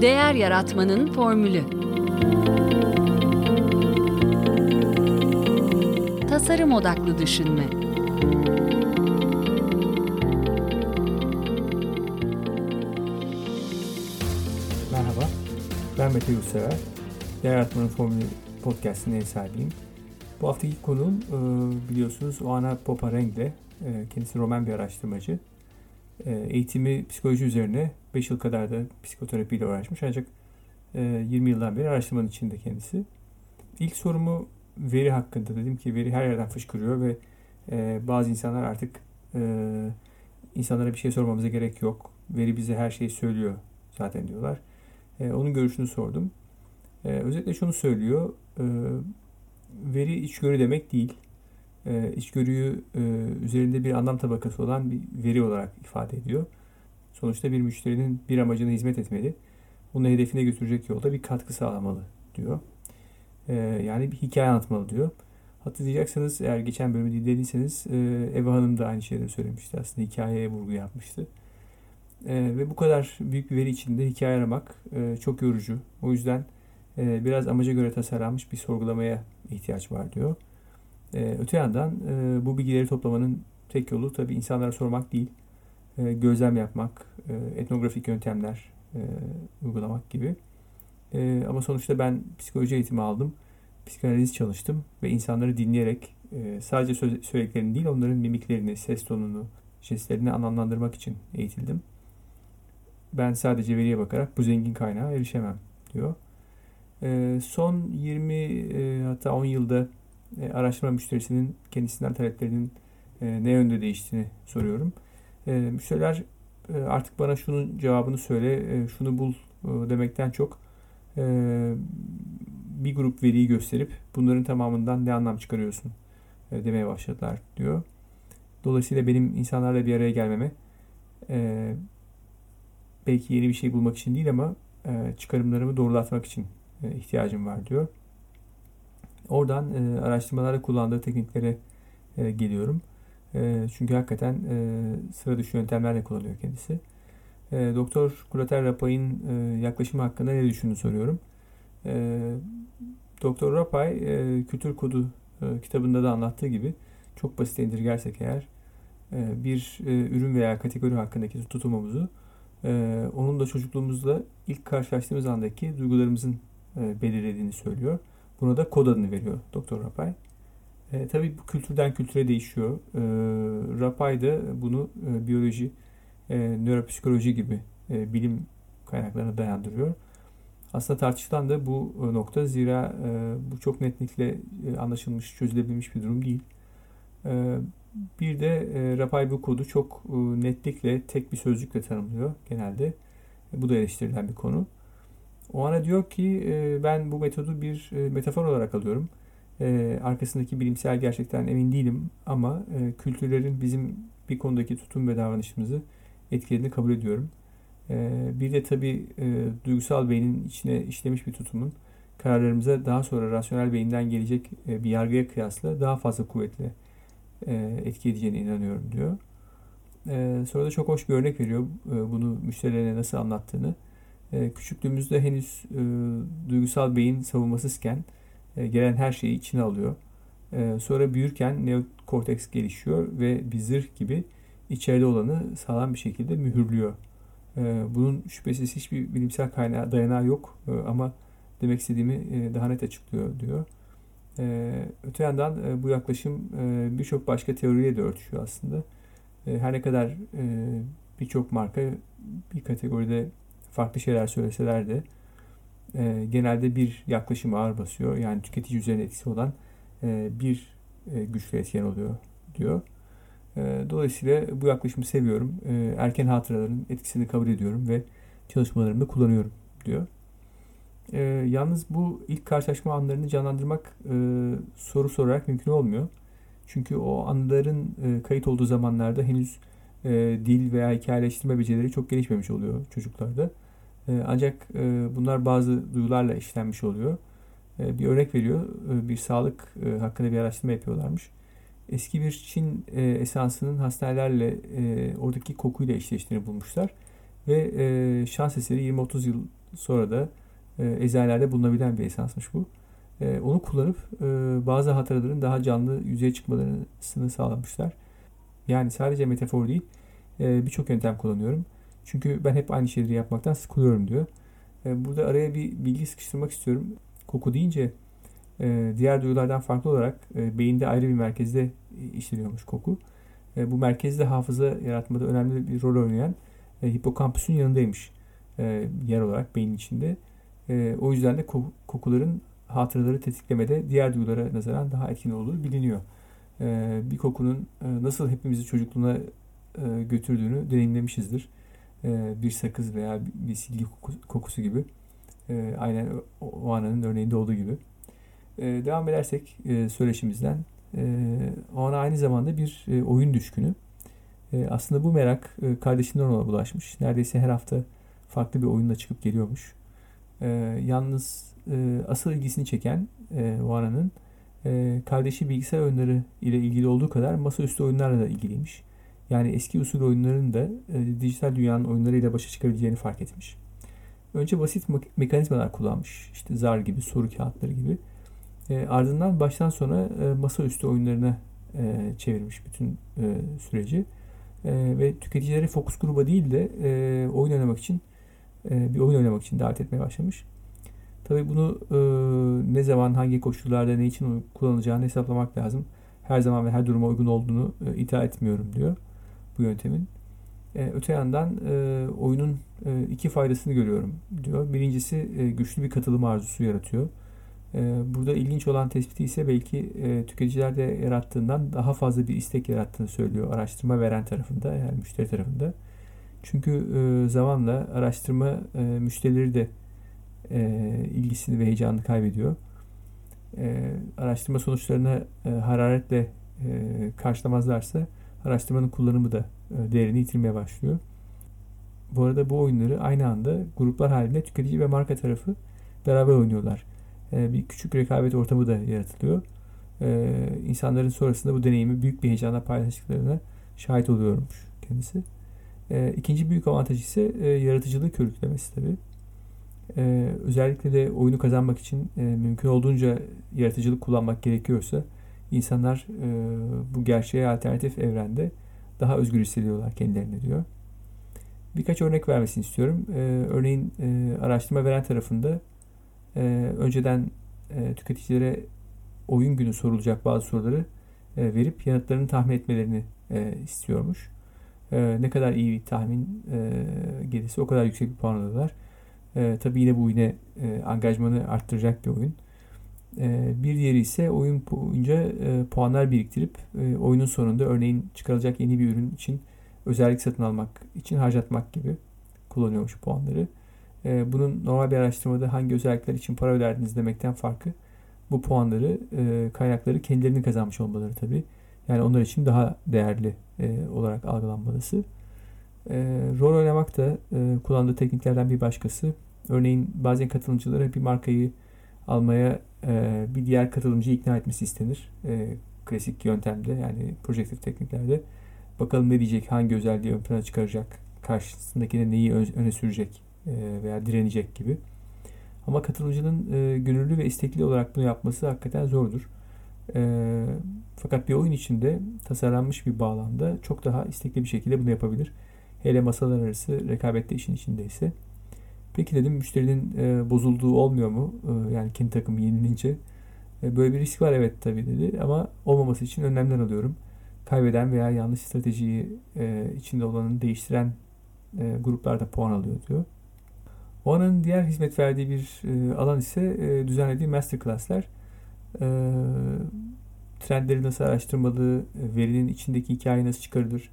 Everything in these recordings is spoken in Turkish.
Değer Yaratmanın Formülü Tasarım Odaklı Düşünme Merhaba, ben Mete Yurtsever. Değer Yaratmanın Formülü podcastinin ev sahibiyim. Bu haftaki konuğum e, biliyorsunuz Oana Popareng'le. Kendisi Roman bir araştırmacı. E, eğitimi psikoloji üzerine 5 yıl kadar da psikoterapiyle uğraşmış ancak 20 e, yıldan beri araştırmanın içinde kendisi. İlk sorumu veri hakkında dedim ki veri her yerden fışkırıyor ve bazı insanlar artık insanlara bir şey sormamıza gerek yok. Veri bize her şeyi söylüyor zaten diyorlar. Onun görüşünü sordum. Özetle şunu söylüyor veri içgörü demek değil. E, içgörüyü e, üzerinde bir anlam tabakası olan bir veri olarak ifade ediyor. Sonuçta bir müşterinin bir amacına hizmet etmeli. Bunu hedefine götürecek yolda bir katkı sağlamalı diyor. E, yani bir hikaye anlatmalı diyor. Hatırlayacaksınız eğer geçen bölümü dinlediyseniz e, Eva Hanım da aynı şeyleri söylemişti. Aslında hikayeye vurgu yapmıştı. E, ve bu kadar büyük bir veri içinde hikaye aramak e, çok yorucu. O yüzden e, biraz amaca göre tasarlanmış bir sorgulamaya ihtiyaç var diyor. E, öte yandan e, bu bilgileri toplamanın tek yolu tabii insanlara sormak değil, e, gözlem yapmak, e, etnografik yöntemler e, uygulamak gibi. Ama sonuçta ben psikoloji eğitimi aldım, psikanaliz çalıştım ve insanları dinleyerek sadece söylediklerini değil onların mimiklerini, ses tonunu, jestlerini anlamlandırmak için eğitildim. Ben sadece veriye bakarak bu zengin kaynağa erişemem diyor. Son 20 e, hatta 10 yılda araştırma müşterisinin kendisinden taleplerinin ne yönde değiştiğini soruyorum. E, müşteriler e, artık bana şunun cevabını söyle, e, şunu bul e, demekten çok e, bir grup veriyi gösterip bunların tamamından ne anlam çıkarıyorsun e, demeye başladılar diyor. Dolayısıyla benim insanlarla bir araya gelmeme e, belki yeni bir şey bulmak için değil ama e, çıkarımlarımı doğrulatmak için e, ihtiyacım var diyor. Oradan e, araştırmalarda kullandığı tekniklere e, geliyorum. E, çünkü hakikaten e, sıra dışı yöntemlerle kullanıyor kendisi. E, Doktor Kurater Rapay'ın e, yaklaşımı hakkında ne düşündüğünü soruyorum. E, Doktor Rapay e, Kültür Kodu e, kitabında da anlattığı gibi çok basit indirgersek eğer e, bir e, ürün veya kategori hakkındaki tutumumuzu e, onun da çocukluğumuzda ilk karşılaştığımız andaki duygularımızın e, belirlediğini söylüyor. Buna da kod adını veriyor Doktor Rapay. E, tabii bu kültürden kültüre değişiyor. E, Rapay da bunu e, biyoloji, e, nöropsikoloji gibi e, bilim kaynaklarına dayandırıyor. Aslında tartışılan da bu e, nokta zira e, bu çok netlikle e, anlaşılmış, çözülebilmiş bir durum değil. E, bir de e, Rapay bu kodu çok e, netlikle tek bir sözcükle tanımlıyor genelde. E, bu da eleştirilen bir konu. O ana diyor ki e, ben bu metodu bir e, metafor olarak alıyorum. E, arkasındaki bilimsel gerçekten emin değilim ama kültürlerin bizim bir konudaki tutum ve davranışımızı etkilediğini kabul ediyorum. bir de tabii duygusal beynin içine işlemiş bir tutumun kararlarımıza daha sonra rasyonel beyinden gelecek bir yargıya kıyasla daha fazla kuvvetli etki edeceğine inanıyorum diyor. sonra da çok hoş bir örnek veriyor bunu müşterilerine nasıl anlattığını. E, küçüklüğümüzde henüz e, duygusal beyin savunmasızken e, gelen her şeyi içine alıyor. E, sonra büyürken neokorteks gelişiyor ve bir zırh gibi içeride olanı sağlam bir şekilde mühürlüyor. E, bunun şüphesiz hiçbir bilimsel kaynağı dayanağı yok e, ama demek istediğimi e, daha net açıklıyor diyor. E, öte yandan e, bu yaklaşım e, birçok başka teoriye de örtüşüyor aslında. E, her ne kadar e, birçok marka bir kategoride farklı şeyler söyleseler de e, genelde bir yaklaşım ağır basıyor. Yani tüketici üzerine etkisi olan e, bir e, güçlü etken oluyor diyor. E, dolayısıyla bu yaklaşımı seviyorum. E, erken hatıraların etkisini kabul ediyorum ve çalışmalarımda kullanıyorum diyor. E, yalnız bu ilk karşılaşma anlarını canlandırmak e, soru sorarak mümkün olmuyor. Çünkü o anların e, kayıt olduğu zamanlarda henüz e, dil veya hikayeleştirme becerileri çok gelişmemiş oluyor çocuklarda. E, ancak e, bunlar bazı duyularla işlenmiş oluyor. E, bir örnek veriyor. E, bir sağlık e, hakkında bir araştırma yapıyorlarmış. Eski bir Çin e, esansının hastanelerle oradaki kokuyla eşleştiğini bulmuşlar. Ve şans eseri 20-30 yıl sonra da eczanelerde bulunabilen bir esansmış bu. Onu kullanıp bazı hataraların daha canlı yüzeye çıkmalarını sağlamışlar. Yani sadece metafor değil birçok yöntem kullanıyorum. Çünkü ben hep aynı şeyleri yapmaktan sıkılıyorum diyor. E, burada araya bir bilgi sıkıştırmak istiyorum. Koku deyince e, diğer duyulardan farklı olarak e, beyinde ayrı bir merkezde işleniyormuş koku. E, bu merkezde hafıza yaratmada önemli bir rol oynayan e, hipokampüsün yanındaymış e, yer olarak beynin içinde. E, o yüzden de kokuların hatıraları tetiklemede diğer duyulara nazaran daha etkin olduğu biliniyor. E, bir kokunun e, nasıl hepimizi çocukluğuna e, götürdüğünü deneyimlemişizdir. E, bir sakız veya bir silgi kokusu gibi. E, aynen o ananın örneğinde olduğu gibi. E, devam edersek söyleşimizden. E, o ana aynı zamanda bir oyun düşkünü. Aslında bu merak e, kardeşinden ona bulaşmış. Neredeyse her hafta farklı bir oyunla çıkıp geliyormuş. Yalnız asıl ilgisini çeken e, Vana'nın kardeşi bilgisayar oyunları ile ilgili olduğu kadar masaüstü oyunlarla da ilgiliymiş. Yani eski usul oyunların da e, dijital dünyanın oyunlarıyla başa çıkabileceğini fark etmiş. Önce basit mekanizmalar kullanmış. İşte zar gibi, soru kağıtları gibi. E, ardından baştan sona e, masaüstü oyunlarına e, çevirmiş bütün e, süreci. E, ve tüketicileri fokus gruba değil de e, oyun oynamak için e, bir oyun oynamak için davet etmeye başlamış. Tabii bunu e, ne zaman, hangi koşullarda, ne için kullanılacağını hesaplamak lazım. Her zaman ve her duruma uygun olduğunu e, iddia etmiyorum diyor bu yöntemin. E, öte yandan e, oyunun e, iki faydasını görüyorum diyor. Birincisi e, güçlü bir katılım arzusu yaratıyor. E, burada ilginç olan tespiti ise belki e, tüketicilerde yarattığından daha fazla bir istek yarattığını söylüyor araştırma veren tarafında yani müşteri tarafında. Çünkü e, zamanla araştırma e, müşterileri de e, ilgisini ve heyecanını kaybediyor. E, araştırma sonuçlarına e, hararetle e, karşılamazlarsa araştırmanın kullanımı da e, değerini yitirmeye başlıyor. Bu arada bu oyunları aynı anda gruplar halinde tüketici ve marka tarafı beraber oynuyorlar. E, bir küçük rekabet ortamı da yaratılıyor. E, insanların sonrasında bu deneyimi büyük bir heyecanla paylaştıklarına şahit oluyormuş kendisi. İkinci büyük avantaj ise yaratıcılığı körüklemesi tabii. Özellikle de oyunu kazanmak için mümkün olduğunca yaratıcılık kullanmak gerekiyorsa insanlar e, bu gerçeğe alternatif evrende daha özgür hissediyorlar kendilerini diyor. Birkaç örnek vermesini istiyorum. E, örneğin e, araştırma veren tarafında e, önceden e, tüketicilere oyun günü sorulacak bazı soruları e, verip yanıtlarını tahmin etmelerini e, istiyormuş. E, ne kadar iyi bir tahmin e, gelirse o kadar yüksek bir puan alıyorlar. E, tabii yine bu yine e, angajmanı arttıracak bir oyun. E, bir diğeri ise oyun boyunca e, puanlar biriktirip e, oyunun sonunda örneğin çıkarılacak yeni bir ürün için özellik satın almak için harcatmak gibi kullanıyormuş puanları. E, bunun normal bir araştırmada hangi özellikler için para öderdiniz demekten farkı bu puanları, kaynakları kendilerinin kazanmış olmaları tabii. Yani onlar için daha değerli olarak algılanmalısı. Rol oynamak da kullandığı tekniklerden bir başkası. Örneğin bazen katılımcılara bir markayı almaya e, bir diğer katılımcıyı ikna etmesi istenir. E, klasik yöntemde yani projektif tekniklerde. Bakalım ne diyecek, hangi özelliği ön plana çıkaracak, karşısındakine neyi öne sürecek e, veya direnecek gibi. Ama katılımcının gönüllü ve istekli olarak bunu yapması hakikaten zordur. Fakat bir oyun içinde tasarlanmış bir bağlamda çok daha istekli bir şekilde bunu yapabilir. Hele masalar arası rekabette işin içindeyse. Peki dedim müşterinin e, bozulduğu olmuyor mu? E, yani kendi takım yenilince. E, böyle bir risk var evet tabii dedi ama olmaması için önlemler alıyorum. Kaybeden veya yanlış stratejiyi e, içinde olanın değiştiren e, gruplarda puan alıyor diyor. Oana'nın diğer hizmet verdiği bir e, alan ise e, düzenlediği masterclasslar. E, trendleri nasıl araştırmalı, e, verinin içindeki hikaye nasıl çıkarılır,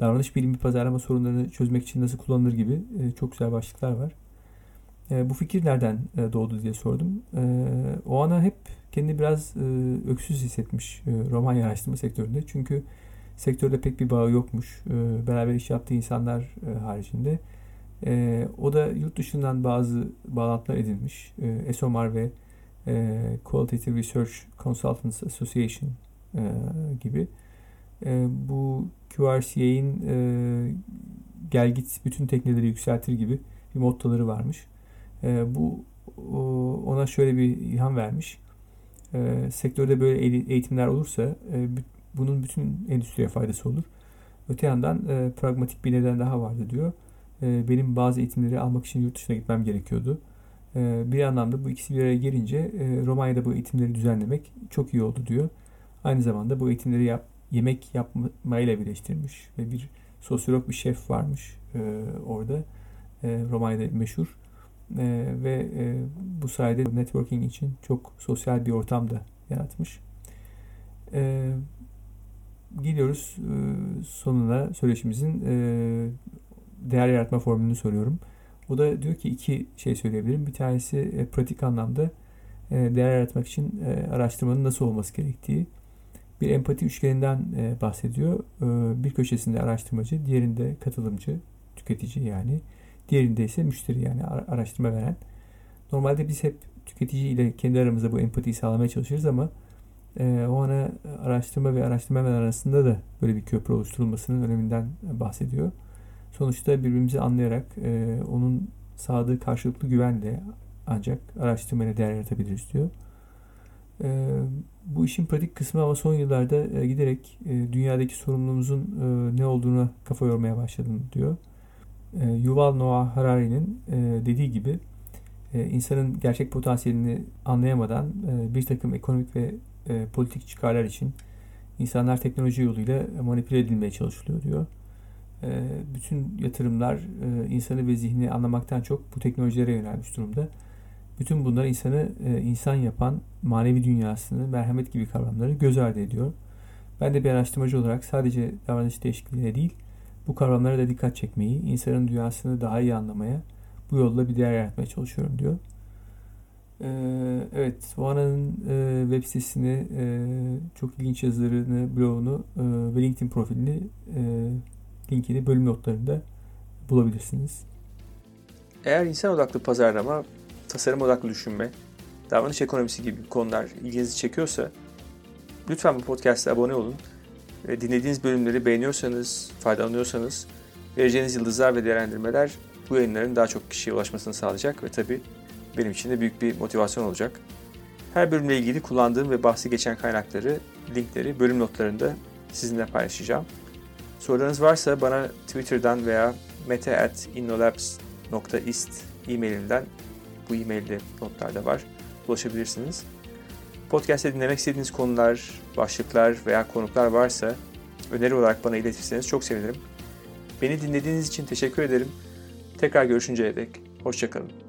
davranış bilimi pazarlama sorunlarını çözmek için nasıl kullanılır gibi e, çok güzel başlıklar var. E, bu fikir nereden e, doğdu diye sordum. E, o ana hep kendi biraz öksüz hissetmiş e, Romanya araştırma sektöründe. Çünkü sektörde pek bir bağı yokmuş. Beraber iş yaptığı insanlar e, haricinde. O da yurt dışından bazı bağlantılar edinmiş. E, ESOMAR ve Qualitative Research Consultants Association gibi. Bu QRCA'in e, gel git bütün tekneleri yükseltir gibi bir mottoları varmış. E, bu ona şöyle bir ilham vermiş. E, sektörde böyle eğitimler olursa e, bunun bütün endüstriye faydası olur. Öte yandan e, pragmatik bir neden daha vardı diyor. E, benim bazı eğitimleri almak için yurt dışına gitmem gerekiyordu. E, bir anlamda bu ikisi bir araya gelince e, Romanya'da bu eğitimleri düzenlemek çok iyi oldu diyor. Aynı zamanda bu eğitimleri yap, yemek yapmayla birleştirmiş ve bir sosyolog bir şef varmış e, orada. E, Romanya'da meşhur. E, ve e, bu sayede networking için çok sosyal bir ortam da yaratmış. E, gidiyoruz e, sonuna söyleşimizin e, değer yaratma formülünü soruyorum. O da diyor ki iki şey söyleyebilirim. Bir tanesi e, pratik anlamda e, değer yaratmak için e, araştırmanın nasıl olması gerektiği. Bir empati üçgeninden e, bahsediyor. E, bir köşesinde araştırmacı, diğerinde katılımcı, tüketici yani. Diğerinde ise müşteri yani araştırma veren. Normalde biz hep tüketici ile kendi aramızda bu empatiyi sağlamaya çalışırız ama e, o ana araştırma ve araştırma veren arasında da böyle bir köprü oluşturulmasının öneminden bahsediyor. Sonuçta birbirimizi anlayarak e, onun sağladığı karşılıklı güvenle ancak araştırmaya değer yaratabiliriz diyor. E, bu işin pratik kısmı ama son yıllarda e, giderek e, dünyadaki sorumluluğumuzun e, ne olduğuna kafa yormaya başladım diyor. E, Yuval Noah Harari'nin e, dediği gibi e, insanın gerçek potansiyelini anlayamadan bir takım ekonomik ve politik çıkarlar için insanlar teknoloji yoluyla manipüle edilmeye çalışılıyor diyor. Bütün yatırımlar insanı ve zihni anlamaktan çok bu teknolojilere yönelmiş durumda. Bütün bunlar insanı insan yapan manevi dünyasını, merhamet gibi kavramları göz ardı ediyor. Ben de bir araştırmacı olarak sadece davranış değişikliğine değil, bu kavramlara da dikkat çekmeyi, insanın dünyasını daha iyi anlamaya, bu yolla bir değer yaratmaya çalışıyorum diyor. Ee, evet, Vana'nın e, web sitesini, e, çok ilginç yazılarını, blogunu e, ve LinkedIn profilini, e, linkini bölüm notlarında bulabilirsiniz. Eğer insan odaklı pazarlama, tasarım odaklı düşünme, davranış ekonomisi gibi konular ilginizi çekiyorsa lütfen bu podcast'a abone olun. Ve dinlediğiniz bölümleri beğeniyorsanız, faydalanıyorsanız vereceğiniz yıldızlar ve değerlendirmeler bu yayınların daha çok kişiye ulaşmasını sağlayacak ve tabii benim için de büyük bir motivasyon olacak. Her bölümle ilgili kullandığım ve bahsi geçen kaynakları, linkleri bölüm notlarında sizinle paylaşacağım. Sorularınız varsa bana Twitter'dan veya mete.innolabs.ist e-mailimden bu e-mailde notlarda var. Ulaşabilirsiniz. Podcast'te dinlemek istediğiniz konular, başlıklar veya konuklar varsa öneri olarak bana iletirseniz çok sevinirim. Beni dinlediğiniz için teşekkür ederim. Tekrar görüşünceye dek hoşçakalın.